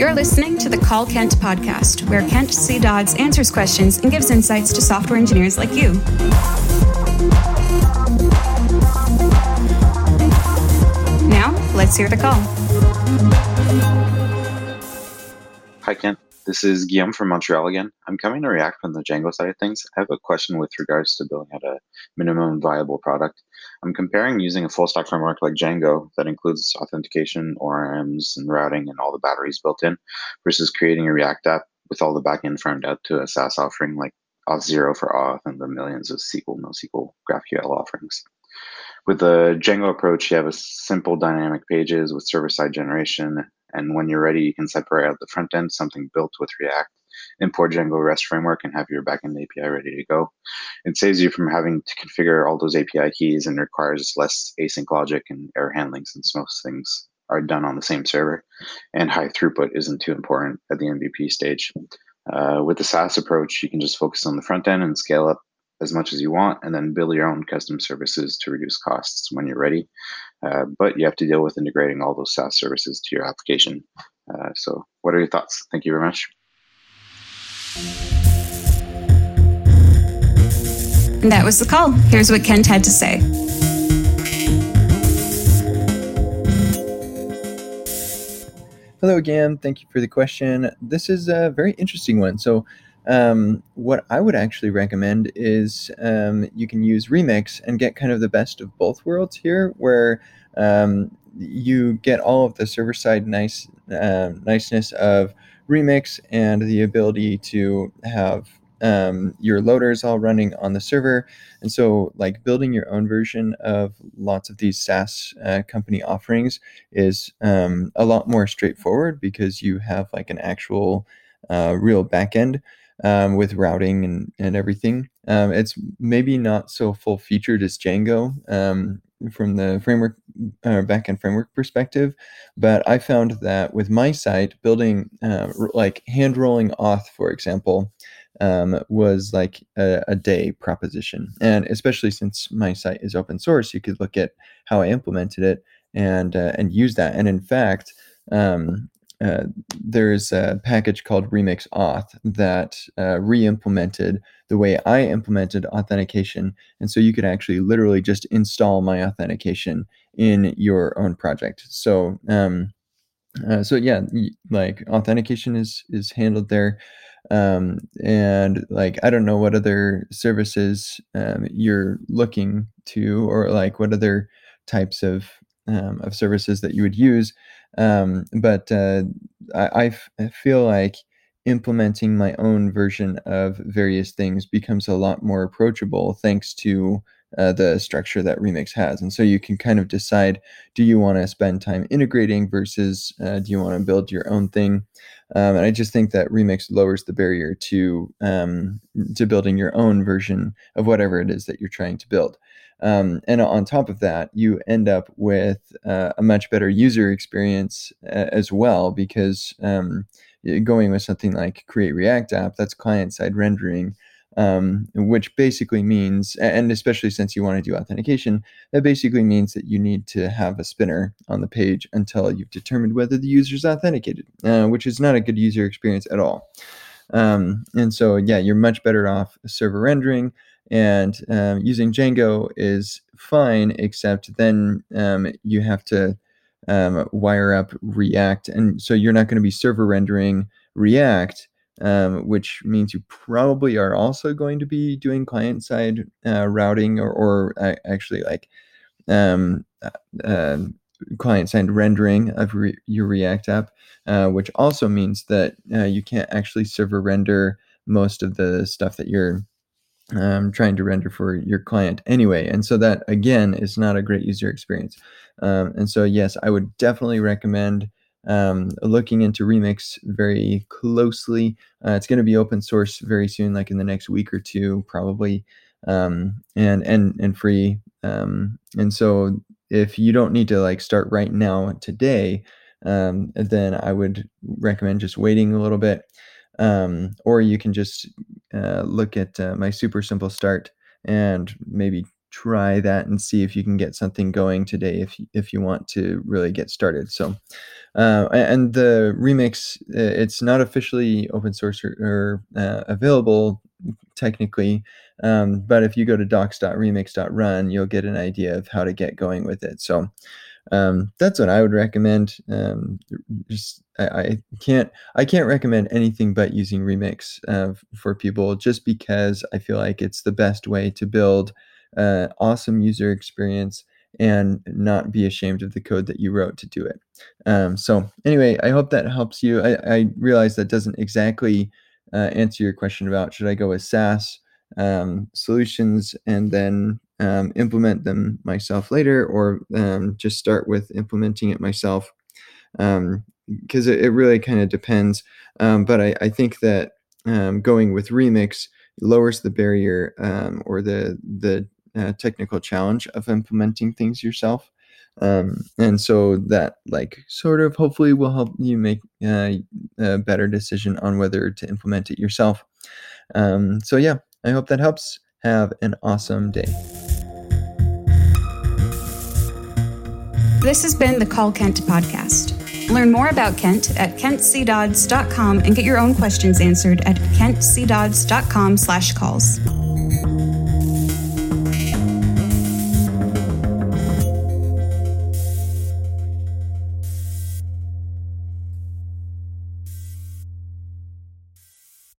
You're listening to the Call Kent podcast, where Kent C. Dodds answers questions and gives insights to software engineers like you. Now, let's hear the call. Hi, Kent. This is Guillaume from Montreal again. I'm coming to React from the Django side of things. I have a question with regards to building out a minimum viable product. I'm comparing using a full stack framework like Django that includes authentication, ORMs, and routing and all the batteries built in versus creating a React app with all the backend farmed out to a SaaS offering like Auth0 for auth and the millions of SQL, NoSQL, GraphQL offerings. With the Django approach, you have a simple dynamic pages with server side generation and when you're ready, you can separate out the front end, something built with React, import Django REST framework, and have your backend API ready to go. It saves you from having to configure all those API keys and requires less async logic and error handling since most things are done on the same server. And high throughput isn't too important at the MVP stage. Uh, with the SaaS approach, you can just focus on the front end and scale up as much as you want, and then build your own custom services to reduce costs when you're ready. Uh, but you have to deal with integrating all those SaaS services to your application. Uh, so, what are your thoughts? Thank you very much. And That was the call. Here's what Kent had to say. Hello again. Thank you for the question. This is a very interesting one. So, um, what I would actually recommend is um, you can use Remix and get kind of the best of both worlds here, where um, you get all of the server side nice uh, niceness of Remix and the ability to have um, your loaders all running on the server. And so, like building your own version of lots of these SaaS uh, company offerings is um, a lot more straightforward because you have like an actual uh, real backend um, with routing and, and everything. Um, it's maybe not so full featured as Django um, from the framework uh, backend framework perspective, but I found that with my site, building uh, like hand rolling auth, for example, um, was like a, a, day proposition. And especially since my site is open source, you could look at how I implemented it and uh, and use that. And in fact, um, uh, there's a package called Remix Auth that uh, re-implemented the way I implemented authentication, and so you could actually literally just install my authentication in your own project. So, um, uh, so yeah, like authentication is is handled there, um, and like I don't know what other services um, you're looking to, or like what other types of um, of services that you would use. Um, but uh, I, I feel like implementing my own version of various things becomes a lot more approachable thanks to uh, the structure that Remix has. And so you can kind of decide do you want to spend time integrating versus uh, do you want to build your own thing? Um, and I just think that Remix lowers the barrier to um, to building your own version of whatever it is that you're trying to build. Um, and on top of that, you end up with uh, a much better user experience uh, as well because um, going with something like Create React App, that's client side rendering, um, which basically means, and especially since you want to do authentication, that basically means that you need to have a spinner on the page until you've determined whether the user is authenticated, uh, which is not a good user experience at all. Um, and so, yeah, you're much better off server rendering. And um, using Django is fine, except then um, you have to um, wire up React. And so you're not going to be server rendering React, um, which means you probably are also going to be doing client side uh, routing or, or uh, actually like um, uh, um, client side rendering of re- your React app, uh, which also means that uh, you can't actually server render most of the stuff that you're um, trying to render for your client anyway. And so that again is not a great user experience. Um, and so yes, I would definitely recommend um, looking into Remix very closely. Uh, it's going to be open source very soon, like in the next week or two, probably, um, and and and free. Um, and so if you don't need to like start right now today, um, then I would recommend just waiting a little bit. Um, or you can just uh, look at uh, my super simple start and maybe try that and see if you can get something going today if if you want to really get started. So, uh, and the remix it's not officially open source or, or uh, available technically um, but if you go to docs.remix.run you'll get an idea of how to get going with it so um, that's what I would recommend. Um, just I, I, can't I can't recommend anything but using Remix uh, for people, just because I feel like it's the best way to build uh, awesome user experience and not be ashamed of the code that you wrote to do it. Um, so anyway, I hope that helps you. I, I realize that doesn't exactly uh, answer your question about should I go with SaaS um, solutions and then um, implement them myself later or um, just start with implementing it myself because um, it, it, really kind of depends. Um, but I, I, think that um, going with Remix lowers the barrier or the the uh, technical challenge of implementing things yourself. Um, and so that like sort of hopefully will help you make uh, a better decision on whether to implement it yourself um, so yeah i hope that helps have an awesome day this has been the call kent podcast. Learn more about kent at kentcdodds.com and get your own questions answered at kentcdodds.com slash calls